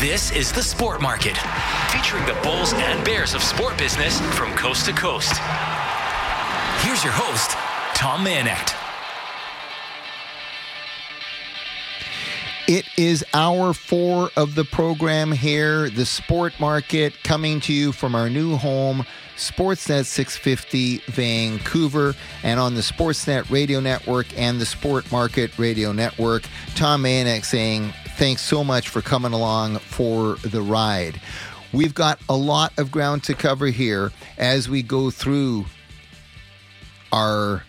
This is the Sport Market, featuring the bulls and bears of sport business from coast to coast. Here's your host, Tom Mayenknecht. It is hour four of the program here, the Sport Market, coming to you from our new home, Sportsnet 650 Vancouver, and on the Sportsnet Radio Network and the Sport Market Radio Network. Tom Mayenknecht saying, Thanks so much for coming along for the ride. We've got a lot of ground to cover here as we go through our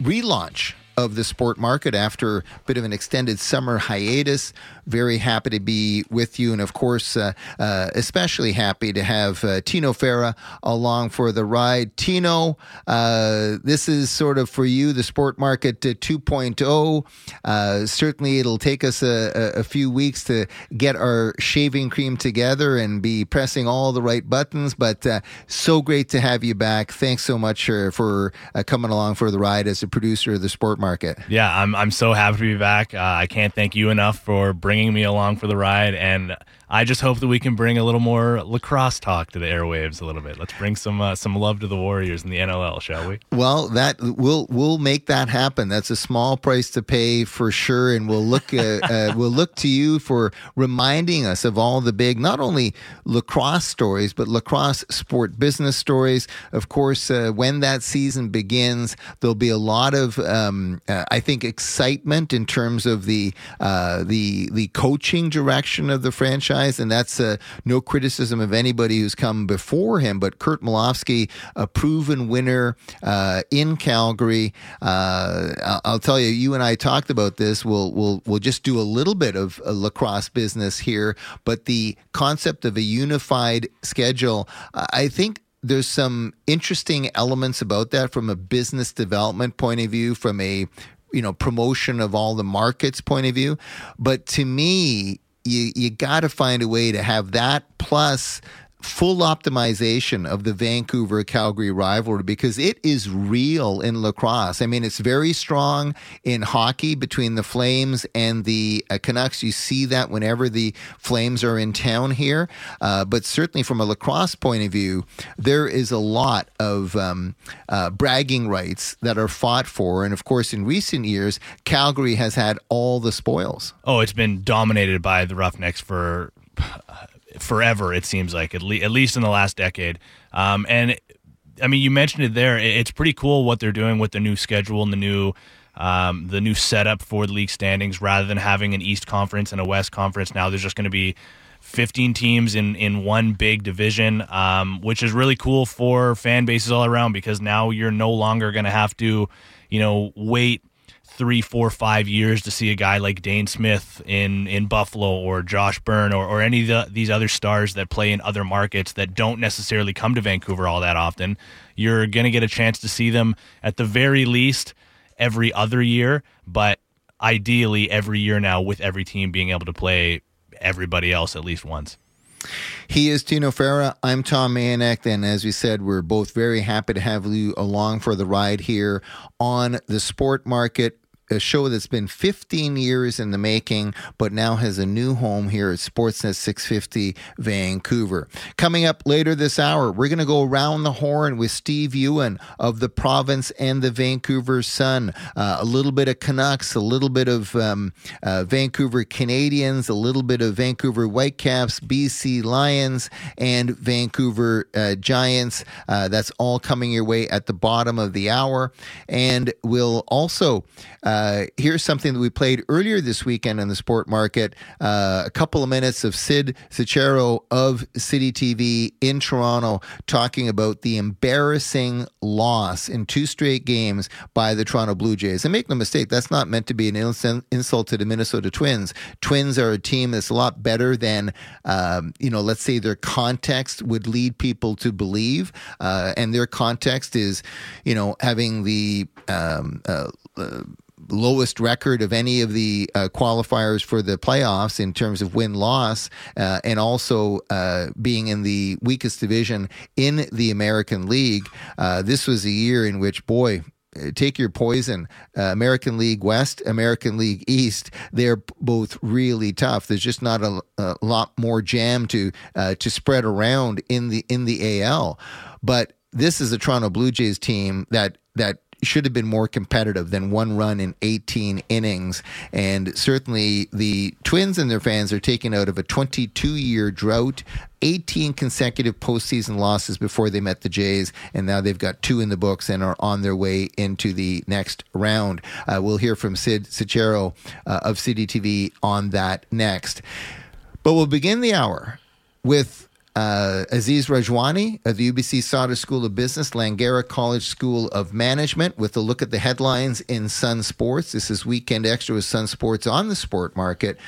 relaunch of the sport market after a bit of an extended summer hiatus. Very happy to be with you, and of course, uh, uh, especially happy to have uh, Tino Fera along for the ride. Tino, uh, this is sort of for you the sport market 2.0. Uh, certainly, it'll take us a, a, few weeks to get our shaving cream together and be pressing all the right buttons, but uh, so great to have you back. Thanks so much for, for coming along for the ride as a producer of the sport market. Yeah, I'm, I'm so happy to be back. Uh, I can't thank you enough for bringing me along for the ride. And I just hope that we can bring a little more lacrosse talk to the airwaves a little bit. Let's bring some uh, some love to the Warriors in the NLL, shall we? Well, that we'll we'll make that happen. That's a small price to pay for sure, and we'll look uh, uh, we'll look to you for reminding us of all the big, not only lacrosse stories, but lacrosse sport business stories. Of course, uh, when that season begins, there'll be a lot of um, uh, I think excitement in terms of the uh, the the coaching direction of the franchise and that's uh, no criticism of anybody who's come before him. But Curt Malawsky, a proven winner uh, in Calgary, uh, I'll tell you, you and I talked about this. We'll we'll we'll just do a little bit of lacrosse business here, but the concept of a unified schedule, I think there's some interesting elements about that from a business development point of view, from a you know promotion of all the markets point of view. But to me, you you got to find a way to have that plus full optimization of the Vancouver Calgary rivalry because it is real in lacrosse. I mean, it's very strong in hockey between the Flames and the uh, Canucks. You see that whenever the Flames are in town here. Uh, but certainly from a lacrosse point of view, there is a lot of um, uh, bragging rights that are fought for. And of course, in recent years, Calgary has had all the spoils. Oh, it's been dominated by the Roughnecks for forever. It seems like at, le- at least in the last decade. Um, and I mean, you mentioned it there. It's pretty cool what they're doing with the new schedule and the new um, the new setup for the league standings. Rather than having an East Conference and a West Conference, now there's just going to be 15 teams in in one big division, um, which is really cool for fan bases all around because now you're no longer going to have to, you know, wait three, four, five years to see a guy like Dane Smith in in Buffalo or Josh Byrne or, or any of the, these other stars that play in other markets that don't necessarily come to Vancouver all that often. You're going to get a chance to see them at the very least every other year, but ideally every year now with every team being able to play everybody else at least once. He is Tino Fera. I'm Tom Mayenknecht. And as we said, we're both very happy to have you along for the ride here on the sport market a show that's been 15 years in the making, but now has a new home here at Sportsnet 650 Vancouver. Coming up later this hour, we're going to go around the horn with Steve Ewen of the province and the Vancouver Sun. Uh, a little bit of Canucks, a little bit of um, uh, Vancouver Canadians, a little bit of Vancouver Whitecaps, BC Lions, and Vancouver uh, Giants. Uh, that's all coming your way at the bottom of the hour. And we'll also uh, here's something that we played earlier this weekend in the sport market. Uh, a couple of minutes of Sid Seixeiro of City TV in Toronto talking about the embarrassing loss in two straight games by the Toronto Blue Jays. And make no mistake, that's not meant to be an insult to the Minnesota Twins. Twins are a team that's a lot better than, um, you know, let's say their context would lead people to believe. Uh, and their context is, you know, having the um, uh, uh lowest record of any of the uh, qualifiers for the playoffs in terms of win loss, uh, and also uh, being in the weakest division in the American League. Uh, this was a year in which, boy, take your poison. Uh, American League West, American League East, they're both really tough. There's just not a, a lot more jam to uh, to spread around in the in the AL. But this is a Toronto Blue Jays team that that should have been more competitive than one run in 18 innings. And certainly the Twins and their fans are taken out of a 22 year drought. 18 consecutive postseason losses before they met the Jays, and now they've got two in the books and are on their way into the next round. Uh, we'll hear from Sid Seixeiro uh, of City TV on that next. But we'll begin the hour with uh, Aziz Rajwani of the UBC Sauder School of Business, Langara College School of Management, with a look at the headlines in Sun Sports. This is Weekend Extra with Sun Sports on the sport market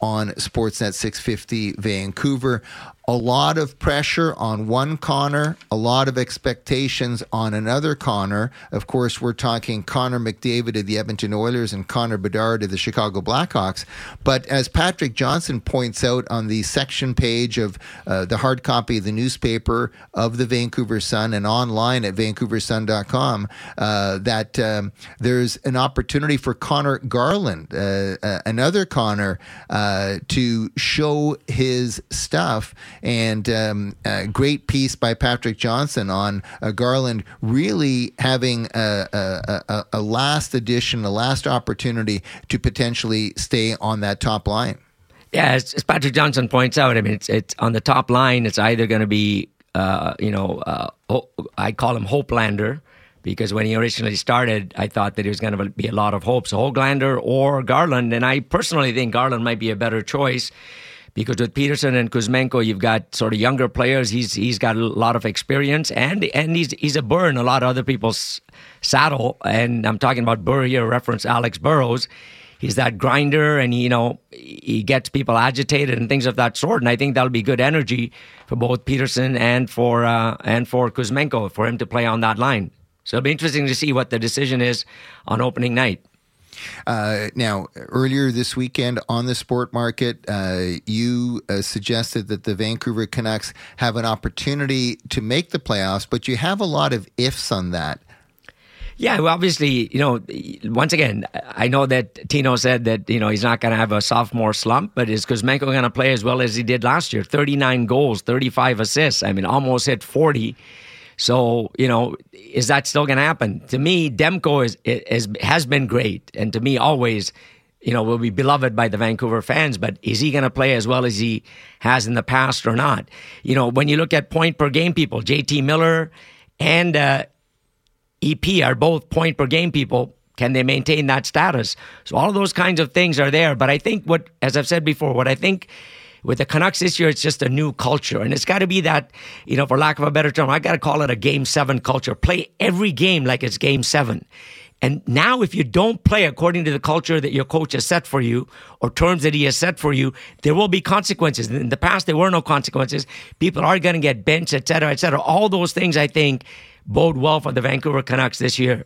on Sportsnet 650 Vancouver a lot of pressure on one Connor, a lot of expectations on another Connor. Of course, we're talking Connor McDavid of the Edmonton Oilers and Connor Bedard of the Chicago Blackhawks. But as Patrick Johnson points out on the section page of uh, the hard copy of the newspaper of the Vancouver Sun and online at vancouversun.com, uh, that um, there's an opportunity for Connor Garland, uh, uh another Connor, uh, to show his stuff and um, a great piece by Patrick Johnson on uh, Garland really having a, a, a, a last edition, a last opportunity to potentially stay on that top line. Yeah, as, as, Patrick Johnson points out, I mean, it's it's on the top line. It's either going to be, uh, you know, uh, I call him Hopelander because when he originally started, I thought that there was going to be a lot of hope. So Hoglander or Garland, and I personally think Garland might be a better choice because with Pettersson and Kuzmenko, you've got sort of younger players. He's he's got a lot of experience, and and he's he's a burr in a lot of other people's saddle. And I'm talking about burr here, reference Alex Burrows. He's that grinder, and you know he gets people agitated and things of that sort. And I think that'll be good energy for both Pettersson and for uh, and for Kuzmenko for him to play on that line. So it'll be interesting to see what the decision is on opening night. Uh, now, earlier this weekend on the sport market, uh, you uh, suggested that the Vancouver Canucks have an opportunity to make the playoffs, but you have a lot of ifs on that. Yeah, well, obviously, you know, once again, I know that Tino said that, you know, he's not going to have a sophomore slump, but is Kuzmenko going to play as well as he did last year? 39 goals, 35 assists. I mean, almost hit 40 so, you know, is that still going to happen? To me, Demko is, is, has been great. And to me, always, you know, will be beloved by the Vancouver fans. But is he going to play as well as he has in the past or not? You know, when you look at point per game people, JT Miller and uh, EP are both point per game people. Can they maintain that status? So all those kinds of things are there. But I think what, as I've said before, what I think with the Canucks this year, it's just a new culture. And it's got to be that, you know, for lack of a better term, I got to call it a game seven culture. Play every game like it's game seven. And now, if you don't play according to the culture that your coach has set for you or terms that he has set for you, there will be consequences. In the past, there were no consequences. People are going to get benched, et cetera, et cetera. All those things, I think, bode well for the Vancouver Canucks this year.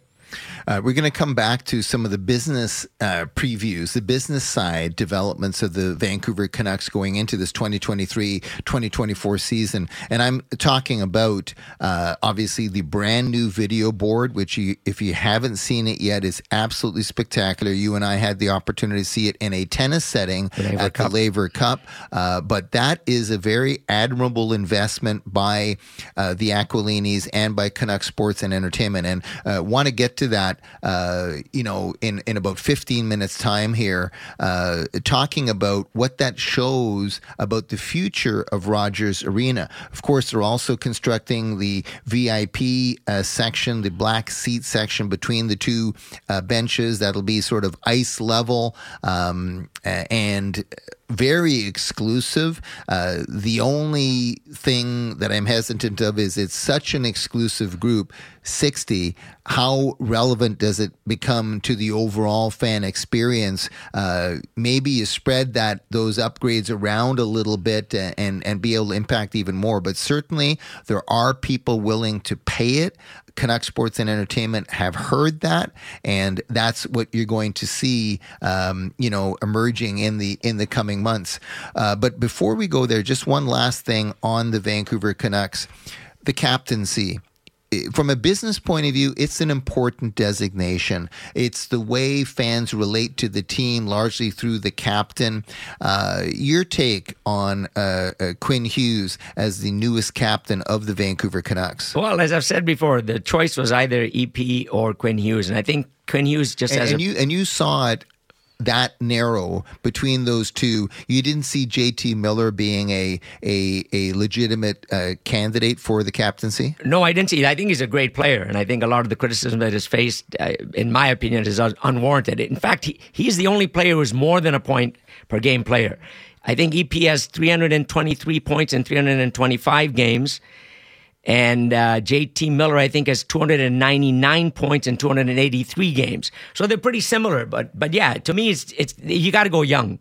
Uh, we're going to come back to some of the business uh, previews, the business side developments of the Vancouver Canucks going into this 2023 2024 season. And I'm talking about uh, obviously the brand new video board, which you, if you haven't seen it yet, is absolutely spectacular. You and I had the opportunity to see it in a tennis setting at Cup. the Laver Cup. Uh, but that is a very admirable investment by uh, the Aquilinis and by Canuck Sports and Entertainment. And uh, want to get to that, uh, you know, in, in about 15 minutes' time here, uh, talking about what that shows about the future of Rogers Arena. Of course, they're also constructing the VIP uh, section, the black seat section between the two uh, benches. That'll be sort of ice level um, and very exclusive. Uh, the only thing that I'm hesitant of is it's such an exclusive group, 60. How relevant does it become to the overall fan experience? Uh, maybe you spread that those upgrades around a little bit and and be able to impact even more. But certainly there are people willing to pay it. Canuck Sports and Entertainment have heard that, and that's what you're going to see, um, you know, emerging in the in the coming months. Uh, but before we go there, just one last thing on the Vancouver Canucks, the captaincy from a business point of view, it's an important designation. It's the way fans relate to the team, largely through the captain. Uh, your take on uh, uh, Quinn Hughes as the newest captain of the Vancouver Canucks? Well, as I've said before, the choice was either EP or Quinn Hughes, and I think Quinn Hughes just and, and a, you and you saw it that narrow between those two. You didn't see JT Miller being a a, a legitimate uh, candidate for the captaincy. No, I didn't see it. I think he's a great player, and I think a lot of the criticism that is faced, uh, in my opinion, is un- unwarranted. In fact, he, he's the only player who's more than a point per game player. I think EP has 323 points in 325 games. And uh, JT Miller, I think, has 299 points in 283 games. So they're pretty similar. But but yeah, to me, it's it's you got to go young.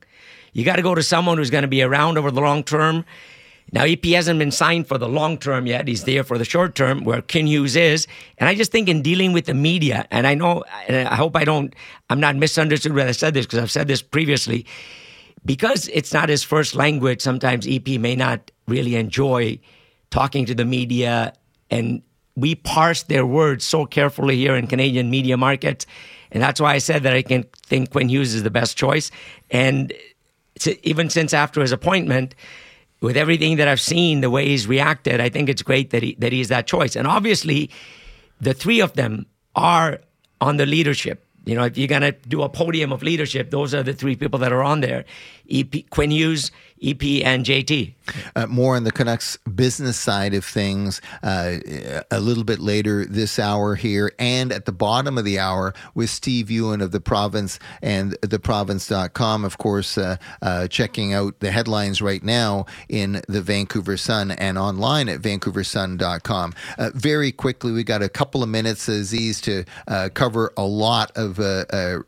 You got to go to someone who's going to be around over the long term. Now EP hasn't been signed for the long term yet. He's there for the short term, where Quinn Hughes is. And I just think in dealing with the media, and I know, and I hope I don't, I'm not misunderstood when I said this because I've said this previously. Because it's not his first language, sometimes EP may not really enjoy talking to the media, and we parse their words so carefully here in Canadian media markets. And that's why I said that I can think Quinn Hughes is the best choice. And even since after his appointment, with everything that I've seen, the way he's reacted, I think it's great that he that he's that choice. And obviously, the three of them are on the leadership. You know, if you're gonna do a podium of leadership, those are the three people that are on there: EP, Quinn Hughes, EP, and JT. Uh, more on the Canucks business side of things uh, a little bit later this hour here, and at the bottom of the hour with Steve Ewen of the Province and theprovince.com. Of course, uh, uh, checking out the headlines right now in the Vancouver Sun and online at vancouversun.com. Uh, very quickly, we got a couple of minutes, Aziz, to uh, cover a lot of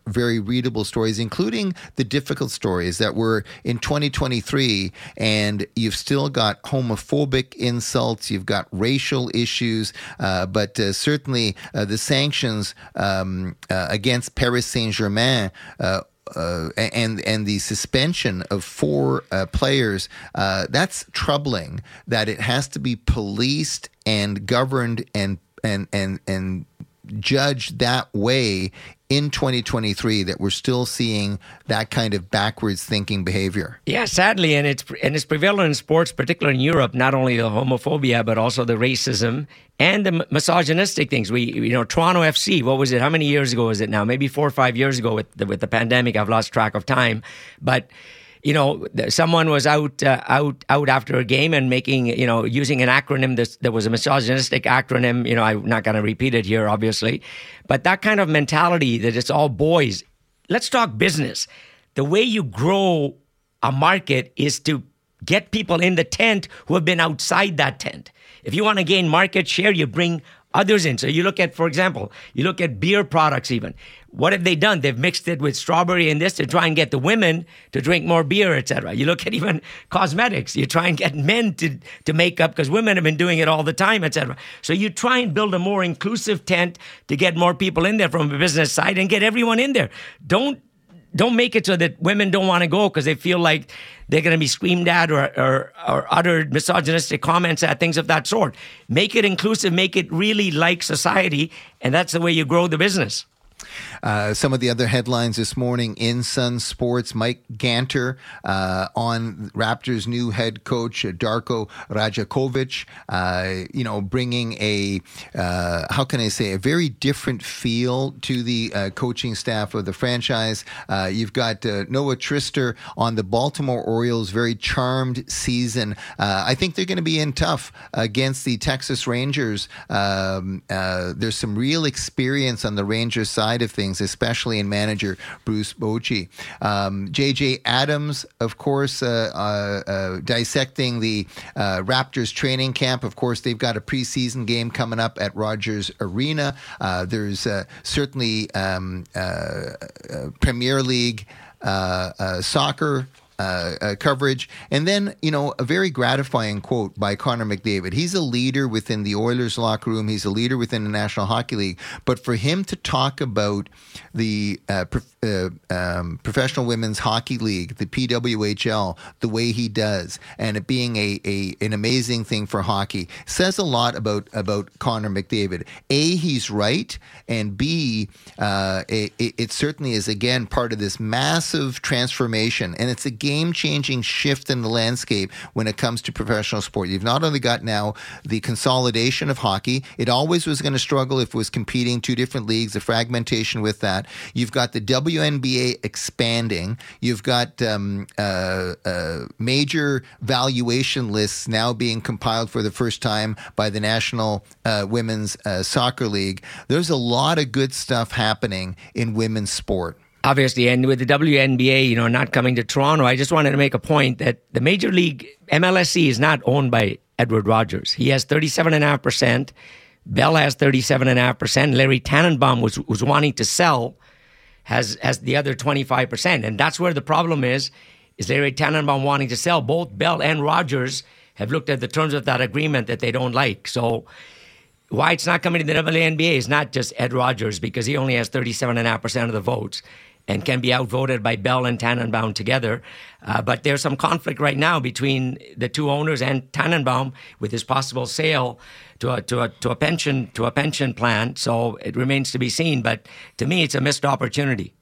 very readable stories, including the difficult stories that were in 2023, and you you've still got homophobic insults, you've got racial issues, uh, but uh, certainly uh, the sanctions um, uh, against Paris Saint Germain. Uh, uh, and and the suspension of four uh, players uh, that's troubling that it has to be policed and governed and and and and judged that way in 2023 that we're still seeing that kind of backwards thinking behavior. Yeah, sadly, and it's and it's prevalent in sports, particularly in Europe. Not only the homophobia, but also the racism and the misogynistic things. We, you know, Toronto FC. What was it? How many years ago was it now? Maybe four or five years ago with the, with the pandemic. I've lost track of time, but you know, someone was out uh, out out after a game and making, you know, using an acronym that, that was a misogynistic acronym. You know, I'm not going to repeat it here, obviously, but that kind of mentality that it's all boys. Let's talk business. The way you grow a market is to get people in the tent who have been outside that tent. If you want to gain market share, you bring others in. So you look at, for example, you look at beer products even. What have they done? They've mixed it with strawberry and this to try and get the women to drink more beer, etc. You look at even cosmetics. You try and get men to, to make up because women have been doing it all the time, etc. So you try and build a more inclusive tent to get more people in there from a business side and get everyone in there. Don't don't make it so that women don't want to go because they feel like they're going to be screamed at or, or, or uttered misogynistic comments at things of that sort. Make it inclusive, make it really like society, and that's the way you grow the business. Uh, some of the other headlines this morning in Sun Sports: Mike Ganter uh, on Raptors' new head coach Darko Rajakovic. Uh, you know, bringing a uh, how can I say a very different feel to the uh, coaching staff of the franchise. You've got Noah Trister on the Baltimore Orioles, very charmed season. I think they're going to be in tough against the Texas Rangers. Um, there's some real experience on the Rangers side of things, especially in manager Bruce Bochy. Um, JJ Adams, of course, uh, uh, uh, dissecting the uh, Raptors training camp. Of course, they've got a preseason game coming up at Rogers Arena. Uh, there's uh, certainly um, Premier League soccer uh, uh, coverage. And then, you know, a very gratifying quote by Connor McDavid. He's a leader within the Oilers locker room, he's a leader within the National Hockey League. But for him to talk about the uh, uh, um, Professional Women's Hockey League, the PWHL, the way he does, and it being a, a an amazing thing for hockey, says a lot about about Connor McDavid. A, he's right, and B, uh, it, it certainly is again part of this massive transformation, and it's a game changing shift in the landscape when it comes to professional sport. You've not only got now the consolidation of hockey; it always was going to struggle if it was competing two different leagues, the fragmentation with that. You've got the WNBA expanding. You've got um, uh, uh, major valuation lists now being compiled for the first time by the National uh, Women's uh, Soccer League. There's a lot of good stuff happening in women's sport obviously, and with the WNBA, you know, not coming to Toronto, I just wanted to make a point that the Major League MLSC is not owned by Edward Rogers. He has 37.5%. Bell has 37.5%. Larry Tannenbaum was, was wanting to sell has has the other 25%. And that's where the problem is, is Larry Tannenbaum wanting to sell. Both Bell and Rogers have looked at the terms of that agreement that they don't like. So why it's not coming to the WNBA is not just Ed Rogers because he only has 37.5% of the votes and can be outvoted by Bell and Tannenbaum together. Uh, but there's some conflict right now between the two owners and Tannenbaum with his possible sale to a, to a, to a pension to a pension plan. So it remains to be seen. But to me, it's a missed opportunity.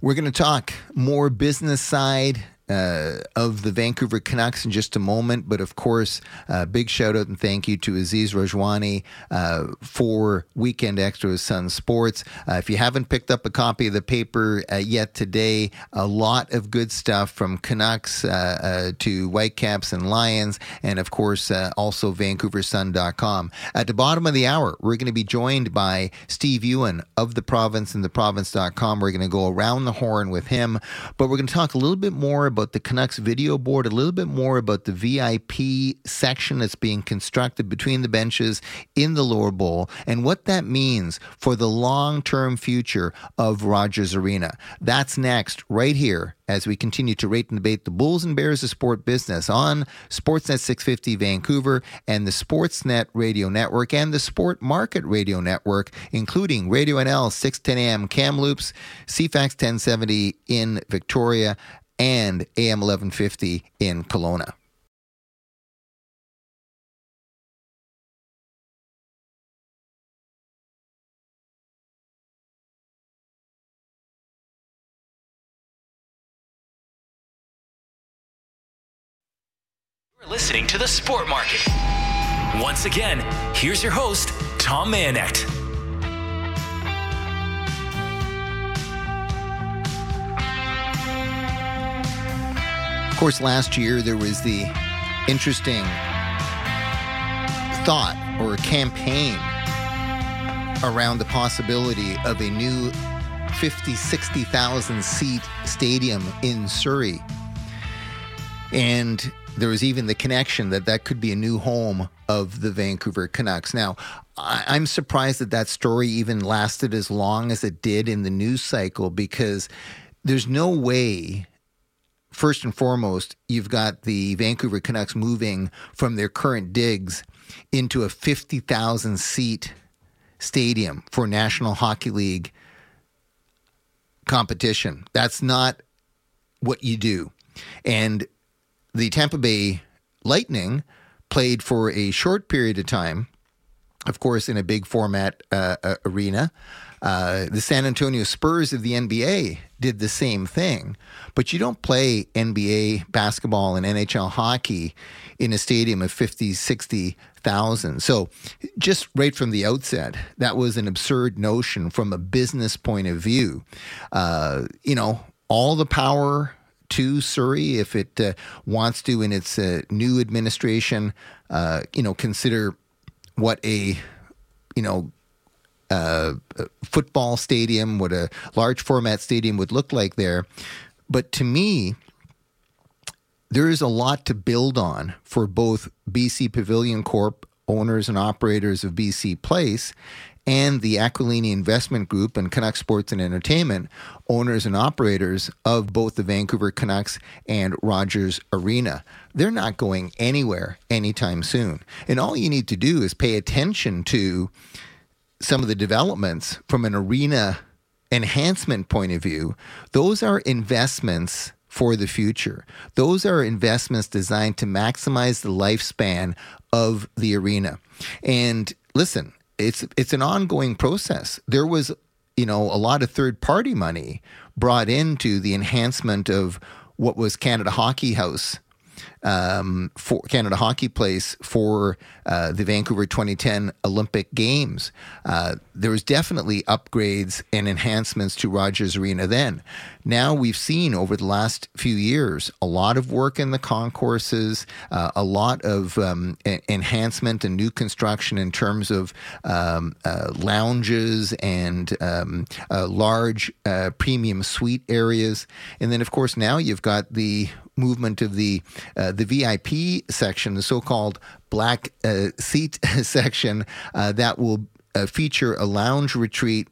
We're going to talk more business side uh, of the Vancouver Canucks in just a moment. But of course, uh, big shout out and thank you to Aziz Rajwani uh, for Weekend Extra Sun Sports. Uh, if you haven't picked up a copy of the paper uh, yet today, a lot of good stuff from Canucks uh, to Whitecaps and Lions, and of course, also VancouverSun.com. At the bottom of the hour, we're going to be joined by Steve Ewen of the province and theprovince.com. We're going to go around the horn with him, but we're going to talk a little bit more about the Canucks video board, a little bit more about the VIP section that's being constructed between the benches in the lower bowl, and what that means for the long term future of Rogers Arena. That's next, right here, as we continue to rate and debate the Bulls and Bears of sport business on Sportsnet 650 Vancouver and the Sportsnet Radio Network and the Sport Market Radio Network, including Radio NL 610 AM Kamloops, CFAX 1070 in Victoria, and AM 1150 in Kelowna. You're listening to the Sport Market. Once again, here's your host, Tom Mayenknecht. Course, last year there was the interesting thought or campaign around the possibility of a new 50, 60,000 seat stadium in Surrey. And there was even the connection that that could be a new home of the Vancouver Canucks. Now, I'm surprised that that story even lasted as long as it did in the news cycle because there's no way first and foremost, you've got the Vancouver Canucks moving from their current digs into a 50,000 seat stadium for National Hockey League competition. That's not what you do. And the Tampa Bay Lightning played for a short period of time, of course, in a big format uh, uh, arena. Uh, the San Antonio Spurs of the NBA did the same thing, but you don't play NBA basketball and NHL hockey in a stadium of 50, 60,000. So, just right from the outset, that was an absurd notion from a business point of view. Uh, you know, all the power to Surrey if it uh, wants to in its uh, new administration, you know, consider what a you know uh, football stadium, what a large format stadium would look like there. But to me, there is a lot to build on for both BC Pavilion Corp owners and operators of BC Place and the Aquilini Investment Group and Canuck Sports and Entertainment, owners and operators of both the Vancouver Canucks and Rogers Arena. They're not going anywhere anytime soon. And all you need to do is pay attention to some of the developments from an arena enhancement point of view. Those are investments for the future. Those are investments designed to maximize the lifespan of the arena. And listen, it's it's an ongoing process. There was, you know, a lot of third party money brought into the enhancement of what was Canada Hockey House um, for Canada Hockey Place for uh, the Vancouver 2010 Olympic Games. Uh, there was definitely upgrades and enhancements to Rogers Arena then. Now we've seen over the last few years a lot of work in the concourses, uh, a lot of um, enhancement and new construction in terms of um, uh, lounges and um, uh, large uh, premium suite areas. And then, of course, now you've got the movement of the uh, the VIP section, the so-called black uh, seat section, uh, that will uh, feature a lounge retreat.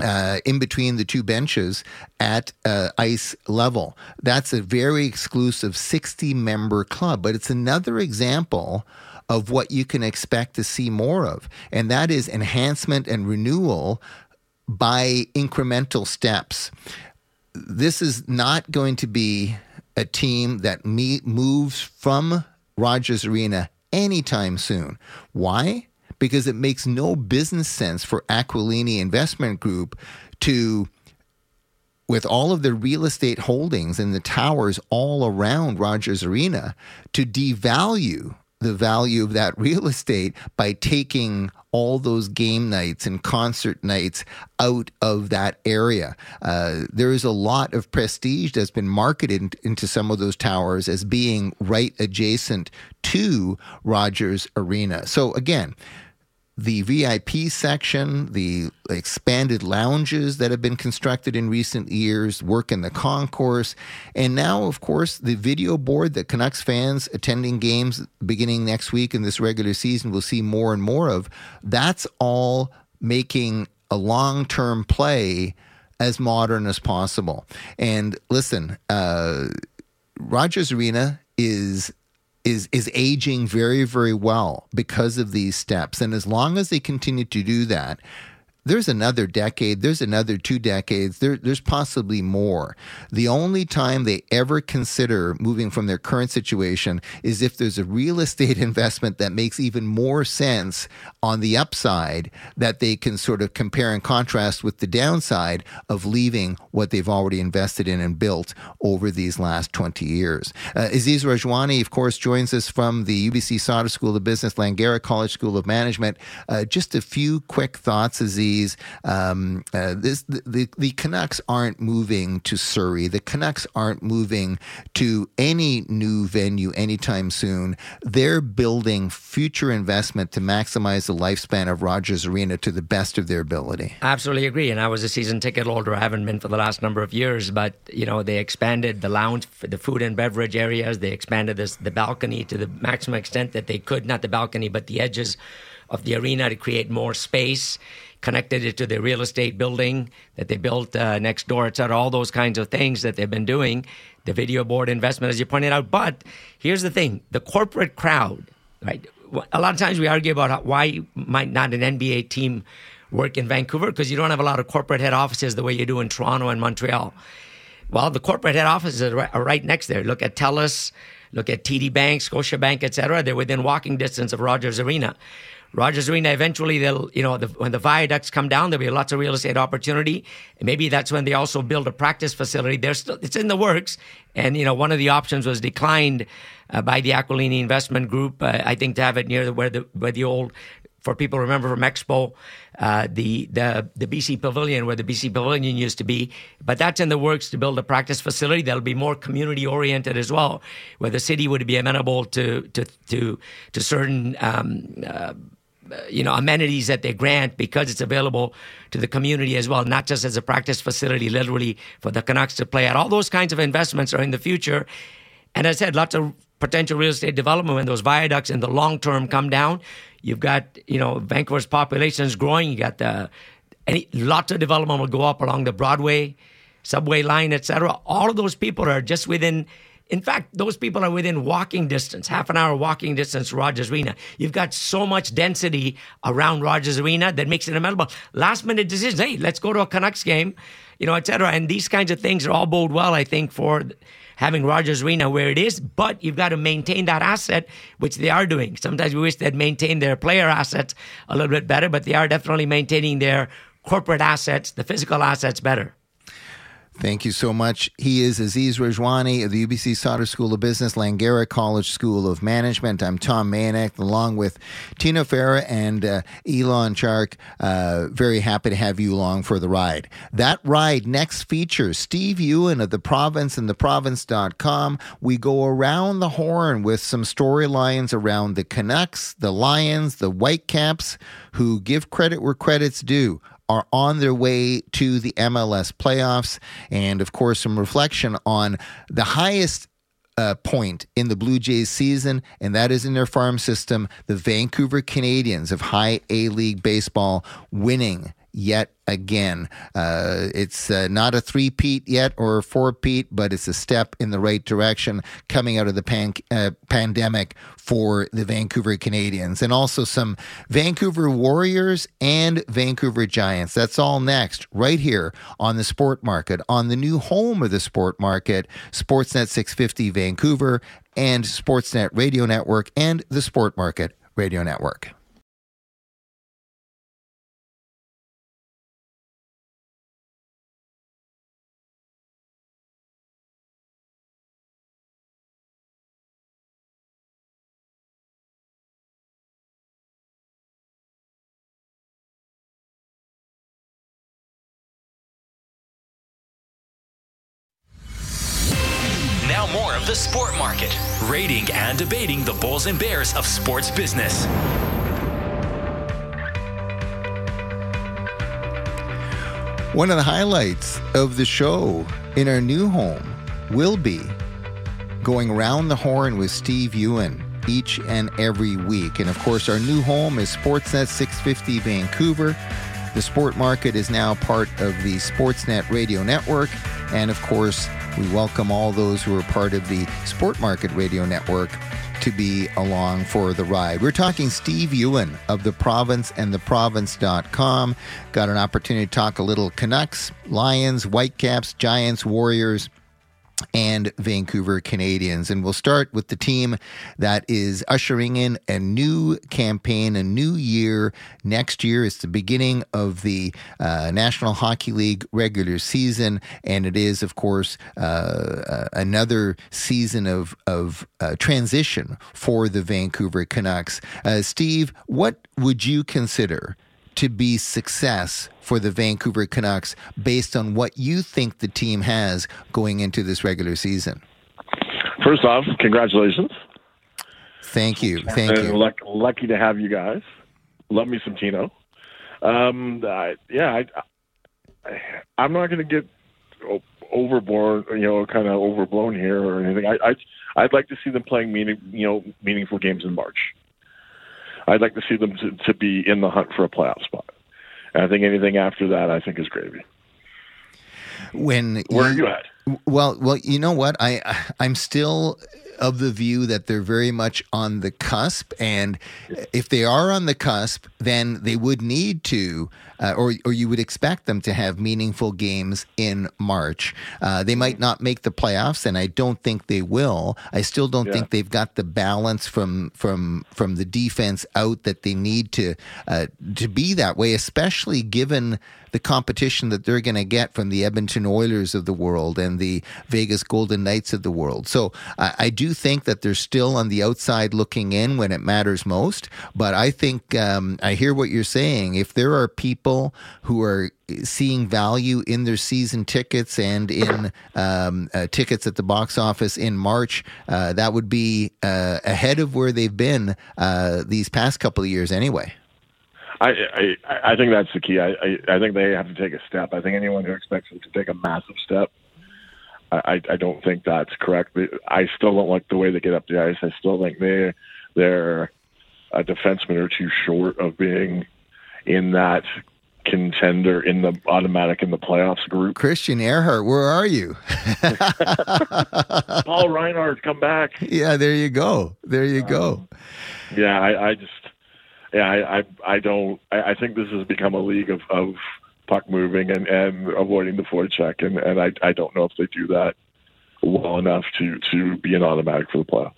Uh, in between the two benches at uh, ice level. That's a very exclusive 60 member club, but it's another example of what you can expect to see more of, and that is enhancement and renewal by incremental steps. This is not going to be a team that me- moves from Rogers Arena anytime soon. Why? Because it makes no business sense for Aquilini Investment Group to with all of the real estate holdings and the towers all around Rogers Arena to devalue the value of that real estate by taking all those game nights and concert nights out of that area. Uh, there is a lot of prestige that's been marketed into some of those towers as being right adjacent to Rogers Arena. So, again, the VIP section, the expanded lounges that have been constructed in recent years, work in the concourse, and now, of course, the video board that Canucks fans attending games beginning next week in this regular season will see more and more of. That's all making a long term play as modern as possible. And listen, uh, Rogers Arena is is is aging very very well because of these steps. And as long as they continue to do that there's another decade, there's another two decades, there, there's possibly more. The only time they ever consider moving from their current situation is if there's a real estate investment that makes even more sense on the upside that they can sort of compare and contrast with the downside of leaving what they've already invested in and built over these last 20 years. Uh, Aziz Rajwani, of course, joins us from the UBC Sauder School of Business, Langara College School of Management. Uh, just a few quick thoughts, Aziz. Um, uh, this the, the, the Canucks aren't moving to Surrey. The Canucks aren't moving to any new venue anytime soon. They're building future investment to maximize the lifespan of Rogers Arena to the best of their ability. Absolutely agree. And I was a season ticket holder. I haven't been for the last number of years, but you know they expanded the lounge, the food and beverage areas. They expanded this the balcony to the maximum extent that they could. Not the balcony, but the edges of the arena to create more space connected it to the real estate building that they built uh, next door, et cetera, all those kinds of things that they've been doing, the video board investment, as you pointed out. But here's the thing the corporate crowd, right? A lot of times we argue about why might not an NBA team work in Vancouver because you don't have a lot of corporate head offices the way you do in Toronto and Montreal. Well, the corporate head offices are right next there. Look at TELUS, look at TD Bank, Scotiabank, et cetera. They're within walking distance of Rogers Arena. Rogers Arena, eventually they'll, you know, the, when the viaducts come down, there'll be lots of real estate opportunity. Maybe that's when they also build a practice facility. There's still, it's in the works. And, you know, one of the options was declined uh, by the Aquilini Investment Group, uh, I think to have it near the, where the, where the old, for people remember from Expo, uh, the, the, the BC Pavilion, where the BC Pavilion used to be. But that's in the works to build a practice facility that'll be more community oriented as well, where the city would be amenable to, to, to, to certain, um, uh, you know amenities that they grant because it's available to the community as well, not just as a practice facility, literally for the Canucks to play at. All those kinds of investments are in the future, and I said, lots of potential real estate development when those viaducts in the long term come down. You've got you know Vancouver's population is growing. You got the any lots of development will go up along the Broadway, subway line, etc. All of those people are just within. In fact, those people are within walking distance, half an hour walking distance to Rogers Arena. You've got so much density around Rogers Arena that makes it amenable. Last minute decisions. Hey, let's go to a Canucks game, you know, etc. And these kinds of things are all bode well, I think, for having Rogers Arena where it is, but you've got to maintain that asset, which they are doing. Sometimes we wish they'd maintain their player assets a little bit better, but they are definitely maintaining their corporate assets, the physical assets better. Thank you so much. He is Aziz Rajwani of the UBC Sauder School of Business, Langara College School of Management. I'm Tom Mayenknecht, along with Tino Fera and uh, Elon Chark. Uh, very happy to have you along for the ride. That ride next features Steve Ewen of The Province and theprovince.com. We go around the horn with some storylines around the Canucks, the Lions, the Whitecaps, who give credit where credit's due are on their way to the MLS playoffs. And of course, some reflection on the highest uh, point in the Blue Jays season, and that is in their farm system, the Vancouver Canadians of High A League Baseball winning yet again. Uh, it's uh, not a three-peat yet or a four-peat, but it's a step in the right direction coming out of the pan- uh, pandemic for the Vancouver Canadians. And also some Vancouver Warriors and Vancouver Giants. That's all next, right here on the Sport Market, on the new home of the Sport Market, Sportsnet 650 Vancouver and Sportsnet Radio Network and the Sport Market Radio Network. The sport market, rating and debating the bulls and bears of sports business. One of the highlights of the show in our new home will be going round the horn with Steve Ewen each and every week. And of course, our new home is Sportsnet 650 Vancouver. The sport market is now part of the Sportsnet Radio Network. And of course, we welcome all those who are part of the Sport Market Radio Network to be along for the ride. We're talking Steve Ewen of The Province and theprovince.com. Got an opportunity to talk a little Canucks, Lions, Whitecaps, Giants, Warriors, and Vancouver Canadians. And we'll start with the team that is ushering in a new campaign, a new year next year. It's the beginning of the uh, National Hockey League regular season, and it is, of course, uh, uh, another season of, of uh, transition for the Vancouver Canucks. Uh, Steve, what would you consider? To be success for the Vancouver Canucks based on what you think the team has going into this regular season? First off, congratulations. Thank you. Thank and you. Luck, lucky to have you guys. Love me some Tino. Um, I, yeah, I, I, am not going to get overboard, you know, kind of overblown here or anything. I, I, I'd like to see them playing meaning, you know, meaningful games in March. I'd like to see them to, to be in the hunt for a playoff spot. And I think anything after that, I think is gravy. When where you, are you at? Well, well, you know what? I I'm still of the view that they're very much on the cusp, and if they are on the cusp, then they would need to, uh, or or you would expect them to have meaningful games in March. Uh, they might not make the playoffs, and I don't think they will. I still don't yeah. think they've got the balance from from from the defense out that they need to uh, to be that way, especially given the competition that they're going to get from the Edmonton Oilers of the world and the Vegas Golden Knights of the world. So I, I do think that they're still on the outside looking in when it matters most. But I think um, I hear what you're saying. If there are people who are seeing value in their season tickets and in um, uh, tickets at the box office in March, uh, that would be uh, ahead of where they've been uh, these past couple of years anyway. I, I I think that's the key. I, I I think they have to take a step. I think anyone who expects them to take a massive step, I I don't think that's correct. I still don't like the way they get up the ice. I still think they they're a defenseman or two short of being in that contender in the automatic in the playoffs group. Christian Ehrhoff, where are you? Paul Reinhart, come back. Yeah, there you go. There you go. Um, yeah, I, I just, yeah, I, I, I don't. I, I think this has become a league of, of puck moving and, and avoiding the forecheck, and, and I, I don't know if they do that well enough to to be an automatic for the playoffs.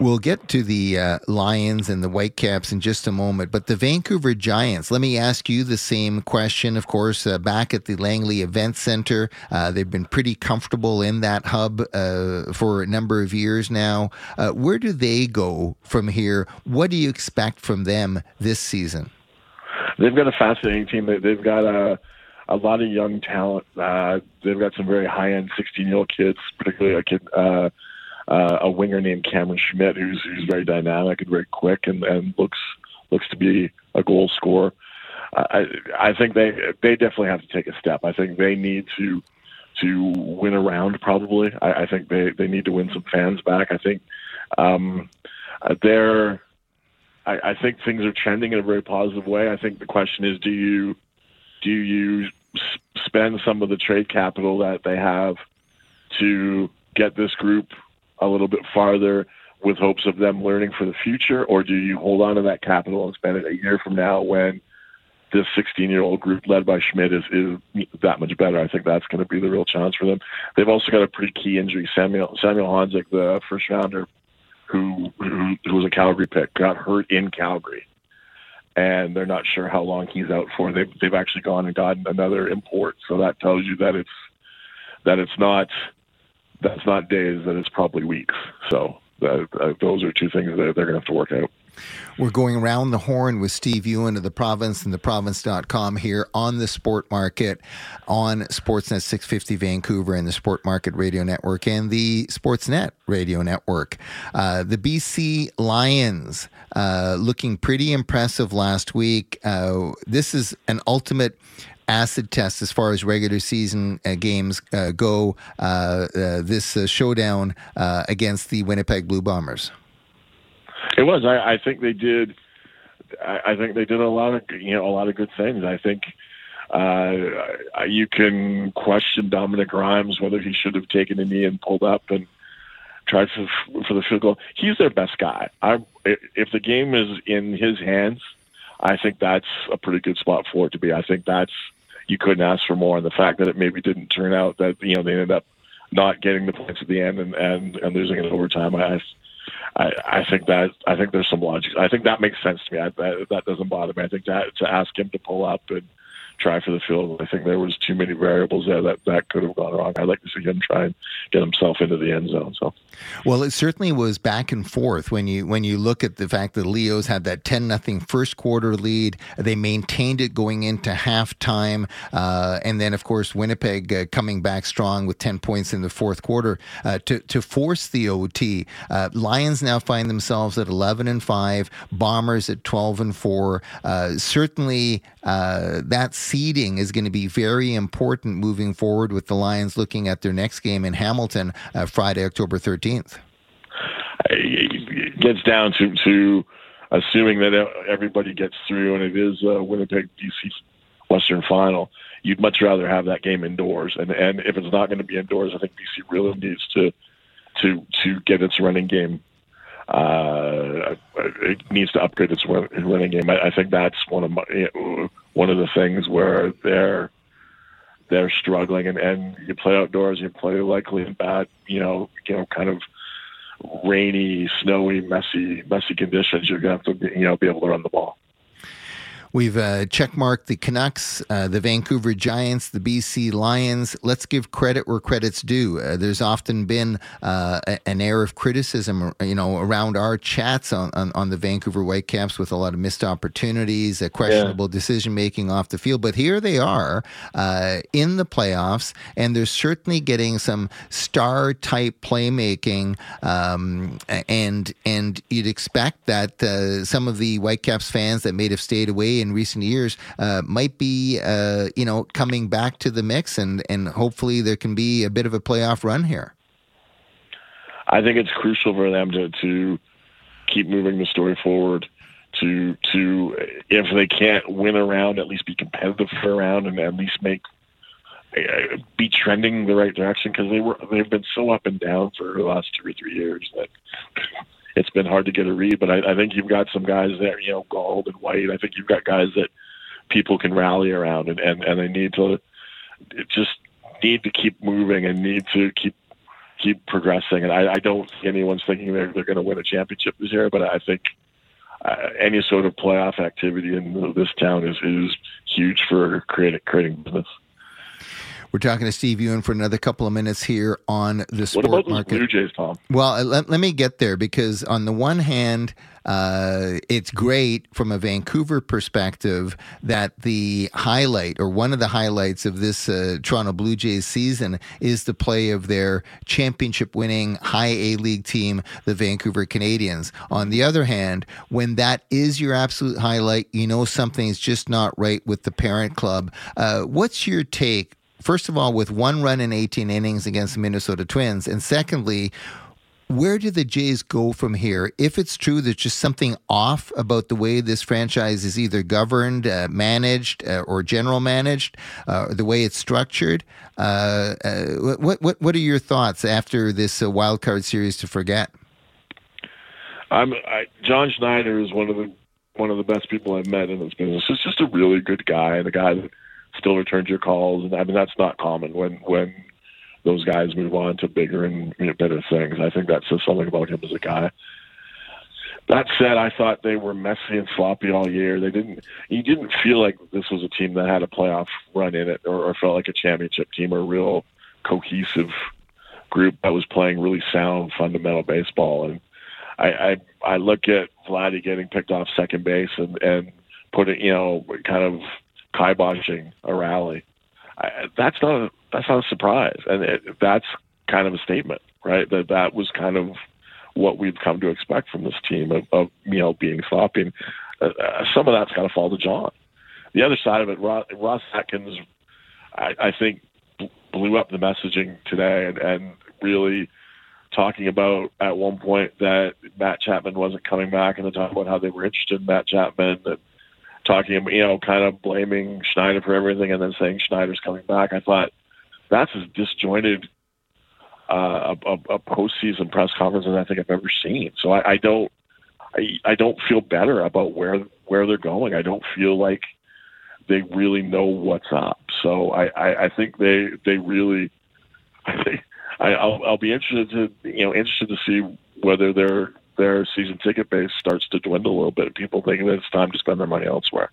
We'll get to the uh, Lions and the Whitecaps in just a moment, but the Vancouver Giants. Let me ask you the same question. Of course, uh, back at the Langley Event Center, uh, they've been pretty comfortable in that hub uh, for a number of years now. Uh, where do they go from here? What do you expect from them this season? They've got a fascinating team. They've got a a lot of young talent. Uh, they've got some very high end 16 year old kids, particularly a kid uh, uh, a winger named Cameron Schmidt, who's who's very dynamic and very quick and, and looks looks to be a goal scorer. I I think they they definitely have to take a step. I think they need to to win around probably. I, I think they they need to win some fans back. I think um, uh, they're. I, I think things are trending in a very positive way. I think the question is, do you do you spend some of the trade capital that they have to get this group a little bit farther with hopes of them learning for the future, or do you hold on to that capital and spend it a year from now when this 16 year old group led by Schmidt is, is that much better? I think that's going to be the real challenge for them. They've also got a pretty key injury. Samuel Samuel Honzek, the first rounder, who, who was a Calgary pick, got hurt in Calgary, and they're not sure how long he's out for. They've they've actually gone and gotten another import, so that tells you that it's that it's not that's not days, that it's probably weeks. So uh, uh, those are two things that they're going to have to work out. We're going around the horn with Steve Ewen of the province and theprovince.com here on the Sport Market on Sportsnet 650 Vancouver and the Sport Market Radio Network and the Sportsnet Radio Network. Uh, the BC Lions uh, looking pretty impressive last week. Uh, this is an ultimate acid test as far as regular season uh, games uh, go uh, uh this uh, showdown uh, against the Winnipeg Blue Bombers? It was. I, I think they did. I, I, think they did a lot of you know a lot of good things. I think uh, you can question Dominique Rhymes whether he should have taken a knee and pulled up and tried for, for the field goal. He's their best guy. I, if the game is in his hands, I think that's a pretty good spot for it to be. I think that's you couldn't ask for more. And the fact that it maybe didn't turn out that you know they ended up not getting the points at the end and and, and losing in overtime, I, I I think that I think there's some logic. I think that makes sense to me. I, that, that doesn't bother me. I think that to ask him to pull up and try for the field. I think there was too many variables there that that could have gone wrong. I'd like to see him try and get himself into the end zone. So, well, it certainly was back and forth when you when you look at the fact that Leos had that ten nothing first quarter lead. They maintained it going into halftime, uh, and then of course Winnipeg uh, coming back strong with ten points in the fourth quarter uh, to to force the OT. Uh, Lions now find themselves at eleven and five. Bombers at twelve and four. Uh, certainly, uh, that's seeding is going to be very important moving forward with the Lions looking at their next game in Hamilton uh, Friday, October 13th? It gets down to, to assuming that everybody gets through and it is a Winnipeg BC Western final. You'd much rather have that game indoors, and and if it's not going to be indoors, I think BC really needs to to to get its running game uh, it needs to upgrade its win- winning game. I, I think that's one of my, one of the things where they're they're struggling, and, and you play outdoors, you play likely in bad, you know, you know, kind of rainy, snowy, messy, messy conditions. You're gonna have to, you know, be able to run the ball. We've uh, checkmarked the Canucks, uh, the Vancouver Giants, the BC Lions. Let's give credit where credit's due. Uh, there's often been uh, an air of criticism, you know, around our chats on, on, on, the Vancouver Whitecaps with a lot of missed opportunities, questionable yeah. decision making off the field. But here they are uh, in the playoffs, and they're certainly getting some star type playmaking. Um, and and you'd expect that uh, some of the Whitecaps fans that may have stayed away in recent years uh, might be, uh, you know, coming back to the mix, and and hopefully there can be a bit of a playoff run here. I think it's crucial for them to to keep moving the story forward to to if they can't win a round, at least be competitive for a round and at least make uh, be trending the right direction because they were they've been so up and down for the last two or three years that it's been hard to get a read. But I, I think you've got some guys there, you know, Gauld and White. I think you've got guys that people can rally around, and and, and they need to just need to keep moving and need to keep keep progressing. And I, I don't think anyone's thinking they're they're going to win a championship this year, but I think. Uh, any sort of playoff activity in this town is, is huge for creating creating business. We're talking to Steve Ewen for another couple of minutes here on the sport what about market. Blue Jays, Tom? Well, uh, let, let me get there because on the one hand, uh, it's great from a Vancouver perspective that the highlight or one of the highlights of this uh, Toronto Blue Jays season is the play of their championship winning high A League team, the Vancouver Canadians. On the other hand, when that is your absolute highlight, you know something's just not right with the parent club. Uh, what's your take first of all, with one run in 18 innings against the Minnesota Twins, and secondly, where do the Jays go from here? If it's true there's just something off about the way this franchise is either governed, uh, managed, uh, or general managed, uh, the way it's structured, uh, uh, what what what are your thoughts after this uh, wild card series to forget? I'm I, John Schneider is one of the one of the best people I've met in this business. He's just a really good guy and a guy that still returns your calls. And I mean, that's not common when when those guys move on to bigger and you know, better things. I think that says something about him as a guy. That said, I thought they were messy and sloppy all year. They didn't. You didn't feel like this was a team that had a playoff run in it, or, or felt like a championship team, or a real cohesive group that was playing really sound, fundamental baseball. And I, I, I look at Vladdy getting picked off second base and and putting, you know, kind of kiboshing a rally. I, that's not a, that's not a surprise, and it, that's kind of a statement, right? That that was kind of what we've come to expect from this team of, of you know being sloppy. And, uh, uh some of that's got to fall to John. The other side of it, Ross, Atkins, I, I think blew up the messaging today and, and really talking about at one point that Matt Chapman wasn't coming back and then talking about how they were interested in Matt Chapman and talking, you know, kind of blaming Schneider for everything and then saying Schneider's coming back. I thought that's as disjointed uh, a, a, a postseason press conference as I think I've ever seen. So I, I don't, I, I don't feel better about where where they're going. I don't feel like they really know what's up. So I, I, I think they they really, I think I, I'll, I'll be interested to you know interested to see whether they're their season ticket base starts to dwindle a little bit. People thinking that it's time to spend their money elsewhere.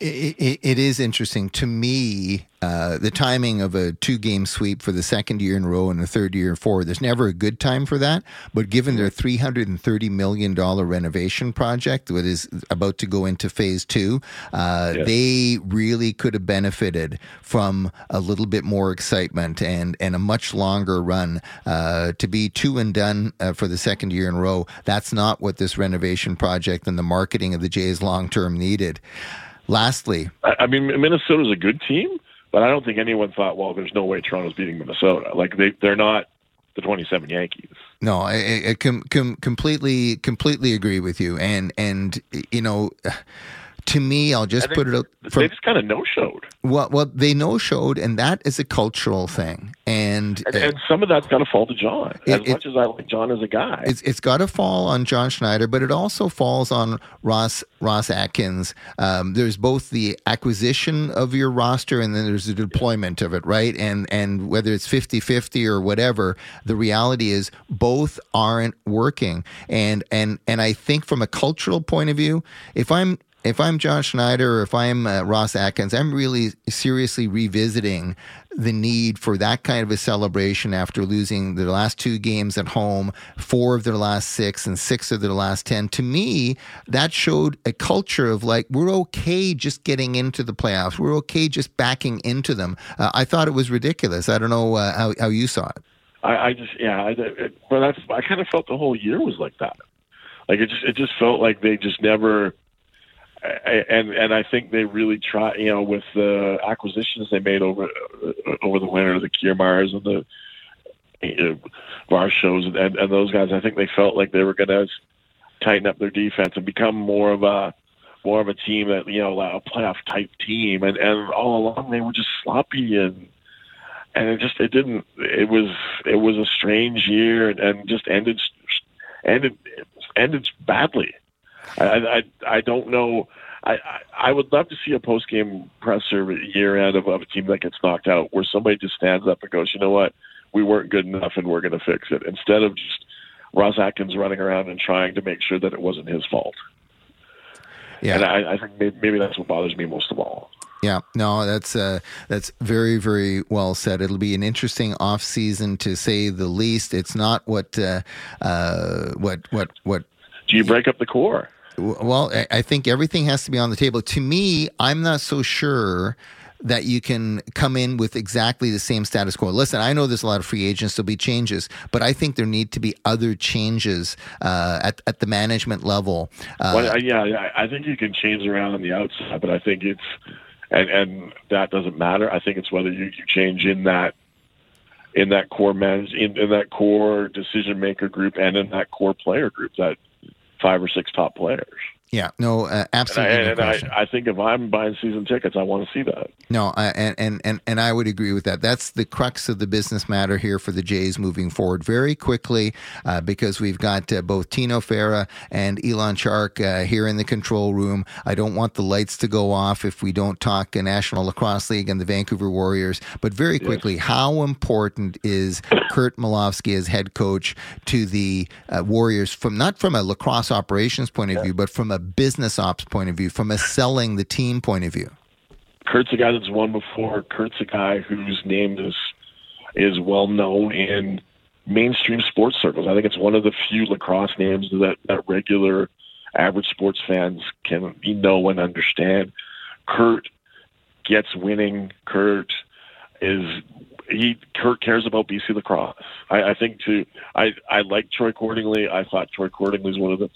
It, it, it is interesting to me. Uh, the timing of a two-game sweep for the second year in a row and the third year forward. There's never a good time for that. But given their 330 million dollar renovation project that is about to go into phase two, uh, yes. they really could have benefited from a little bit more excitement and and a much longer run. Uh, to be two and done uh, for the second year in a row, that's not what this renovation project and the marketing of the Jays long term needed. Lastly, I, I mean, Minnesota's a good team, but I don't think anyone thought, well, there's no way Toronto's beating Minnesota. Like they, they're not the 27 Yankees. No, I, I com, com, completely, completely agree with you. And and you know, to me, I'll just put it up. From, they just kind of no showed. Well, well, they no showed, and that is a cultural thing, and and, and some of that's got to fall to John. As it, much as I like John as a guy, it's it's got to fall on John Schneider, but it also falls on Ross Ross Atkins. Um, there's both the acquisition of your roster, and then there's the deployment of it, right? And and whether it's 50-50 or whatever, the reality is both aren't working. And and and I think from a cultural point of view, if I'm if I'm John Schneider or if I'm uh, Ross Atkins, I'm really seriously revisiting the need for that kind of a celebration after losing their last two games at home, four of their last six, and six of their last 10. To me, that showed a culture of like, we're okay just getting into the playoffs. We're okay just backing into them. Uh, I thought it was ridiculous. I don't know uh, how, how you saw it. I, I just, yeah, I, it, I kind of felt the whole year was like that. Like it just, it just felt like they just never and and I think they really try, you know, with the acquisitions they made over uh, over the winter, the Kiermaiers and the you know, Varshos and, and those guys. I think they felt like they were going to tighten up their defense and become more of a more of a team that you know a playoff type team. And and all along they were just sloppy and and it just it didn't. It was it was a strange year and, and just ended ended ended badly. I I, I don't know. I, I would love to see a post game presser year end of, of a team that gets knocked out where somebody just stands up and goes, you know what, we weren't good enough and we're going to fix it instead of just Ross Atkins running around and trying to make sure that it wasn't his fault. Yeah, and I, I think maybe, maybe that's what bothers me most of all. Yeah, no, that's uh, that's very very well said. It'll be an interesting off season to say the least. It's not what uh, uh, what what what. Do you break up the core? Well, I think everything has to be on the table. To me, I'm not so sure that you can come in with exactly the same status quo. Listen, I know there's a lot of free agents, there'll be changes, but I think there need to be other changes uh, at, at the management level. Uh, well, yeah, I think you can change around on the outside, but I think it's, and, and that doesn't matter. I think it's whether you, you change in that in that core manage in, in that core decision maker group and in that core player group that five or six top players. Yeah, no, uh, absolutely. And, I, and I, I, think if I'm buying season tickets, I want to see that. No, uh, and, and and and I would agree with that. That's the crux of the business matter here for the Jays moving forward very quickly, uh, because we've got uh, both Tino Fera and Elon Shark uh, here in the control room. I don't want the lights to go off if we don't talk National Lacrosse League and the Vancouver Warriors. But very quickly, yes. how important is Curt Malawsky as head coach to the uh, Warriors from not from a lacrosse operations point of yeah. view, but from a business ops point of view, from a selling the team point of view? Curt's a guy that's won before. Curt's a guy whose name is is well known in mainstream sports circles. I think it's one of the few lacrosse names that, that regular average sports fans can know and understand. Curt gets winning. Curt is he Curt cares about BC lacrosse. I, I think too. I I like Troy Cordingley. I thought Troy Cordingley is one of the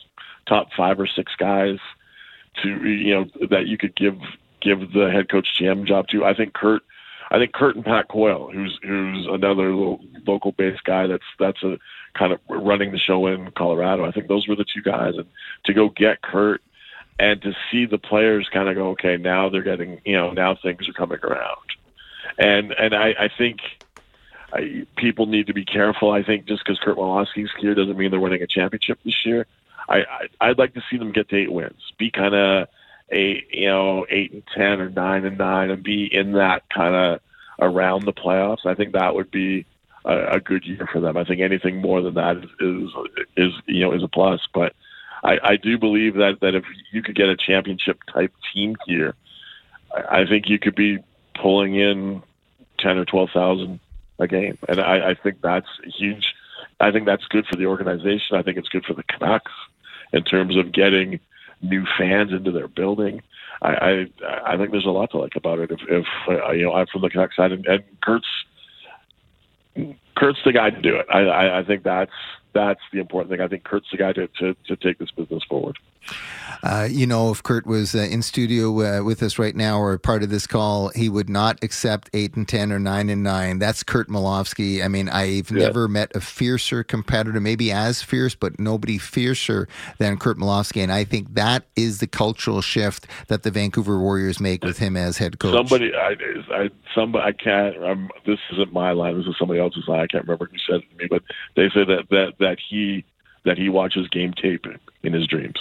top five or six guys to you know that you could give give the head coach GM job to. I think Curt, I think Curt and Pat Coyle, who's who's another local based guy that's that's a kind of running the show in Colorado. I think those were the two guys, and to go get Curt and to see the players kind of go, okay, now they're getting, you know, now things are coming around, and and I, I think I, people need to be careful. I think just because Curt Malawsky's here doesn't mean they're winning a championship this year. I, I I'd like to see them get to eight wins, be kind of eight, you know, eight and ten or nine and nine, and be in that kind of around the playoffs. I think that would be a, a good year for them. I think anything more than that is is, is you know is a plus. But I, I do believe that that if you could get a championship type team here, I, I think you could be pulling in ten or twelve thousand a game, and I, I think that's huge. I think that's good for the organization. I think it's good for the Canucks in terms of getting new fans into their building. I I, I think there's a lot to like about it. If, if uh, you know, I'm from the Canucks side, and, and Curt's Curt's the guy to do it. I, I, I think that's that's the important thing. I think Curt's the guy to, to, to take this business forward. Uh, you know, if Curt was uh, in studio uh, with us right now or part of this call, he would not accept eight and ten or nine and nine. That's Curt Malawsky. I mean, I've yeah. never met a fiercer competitor, maybe as fierce, but nobody fiercer than Curt Malawsky. And I think that is the cultural shift that the Vancouver Warriors make with him as head coach. Somebody, I, I somebody, I can't. I'm, this isn't my line. This is somebody else's line. I can't remember who said it to me, but they say that that that he that he watches game tape in his dreams.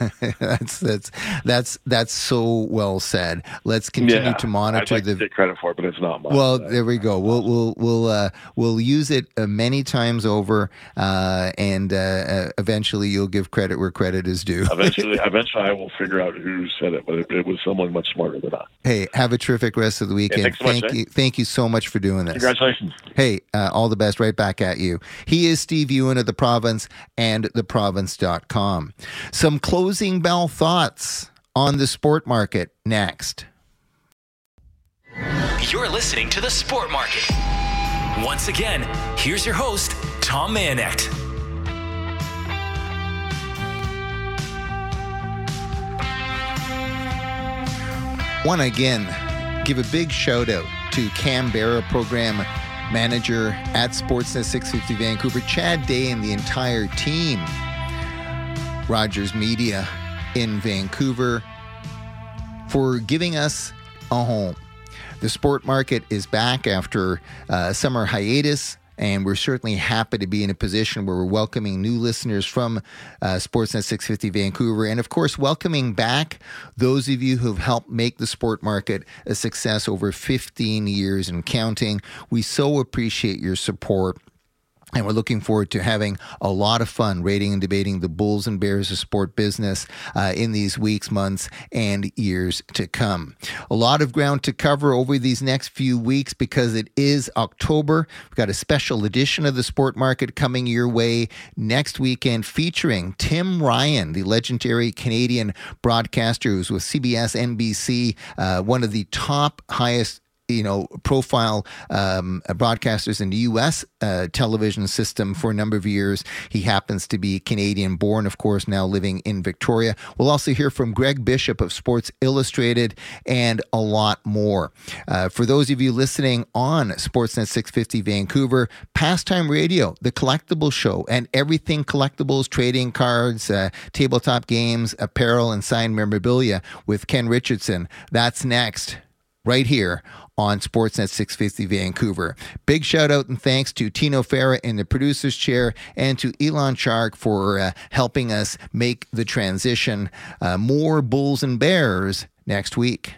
that's that's that's that's so well said. Let's continue yeah, to monitor like the to credit for it, but it's not mine. Well, there we go. We'll we'll we'll uh, we'll use it uh, many times over, uh, and uh, uh, eventually you'll give credit where credit is due. eventually, eventually I will figure out who said it, but it, it, was someone much smarter than I. Hey, have a terrific rest of the weekend. Yeah, so thank much, you, eh? thank you so much for doing this. Congratulations. Hey, uh, all the best. Right back at you. He is Steve Ewen of the Province and theprovince.com. Some closing bell thoughts on the sport market next. You're listening to the Sport Market. Once again, here's your host, Tom Mayenknecht. Want to again give a big shout out to Canberra program manager at Sportsnet 650 Vancouver, Chad Day, and the entire team Rogers Media in Vancouver for giving us a home. The sport market is back after uh, summer hiatus. And we're certainly happy to be in a position where we're welcoming new listeners from uh, Sportsnet 650 Vancouver. And of course, welcoming back those of you who've helped make the sport market a success over 15 years and counting. We so appreciate your support. And we're looking forward to having a lot of fun rating and debating the Bulls and Bears of sport business uh, in these weeks, months, and years to come. A lot of ground to cover over these next few weeks because it is October. We've got a special edition of the sport market coming your way next weekend featuring Tim Ryan, the legendary Canadian broadcaster who's with CBS, NBC, uh, one of the top, highest you know, profile um, broadcasters in the U.S. Uh, television system for a number of years. He happens to be Canadian born, of course, now living in Victoria. We'll also hear from Greg Bishop of Sports Illustrated and a lot more. Uh, for those of you listening on Sportsnet 650 Vancouver, Pastime Radio, the collectible show, and everything collectibles, trading cards, uh, tabletop games, apparel, and signed memorabilia with Ken Richardson. That's next, right here on Sportsnet 650 Vancouver. Big shout out and thanks to Tino Fera in the producer's chair and to Elon Shark for uh, helping us make the transition. Uh, more Bulls and Bears next week.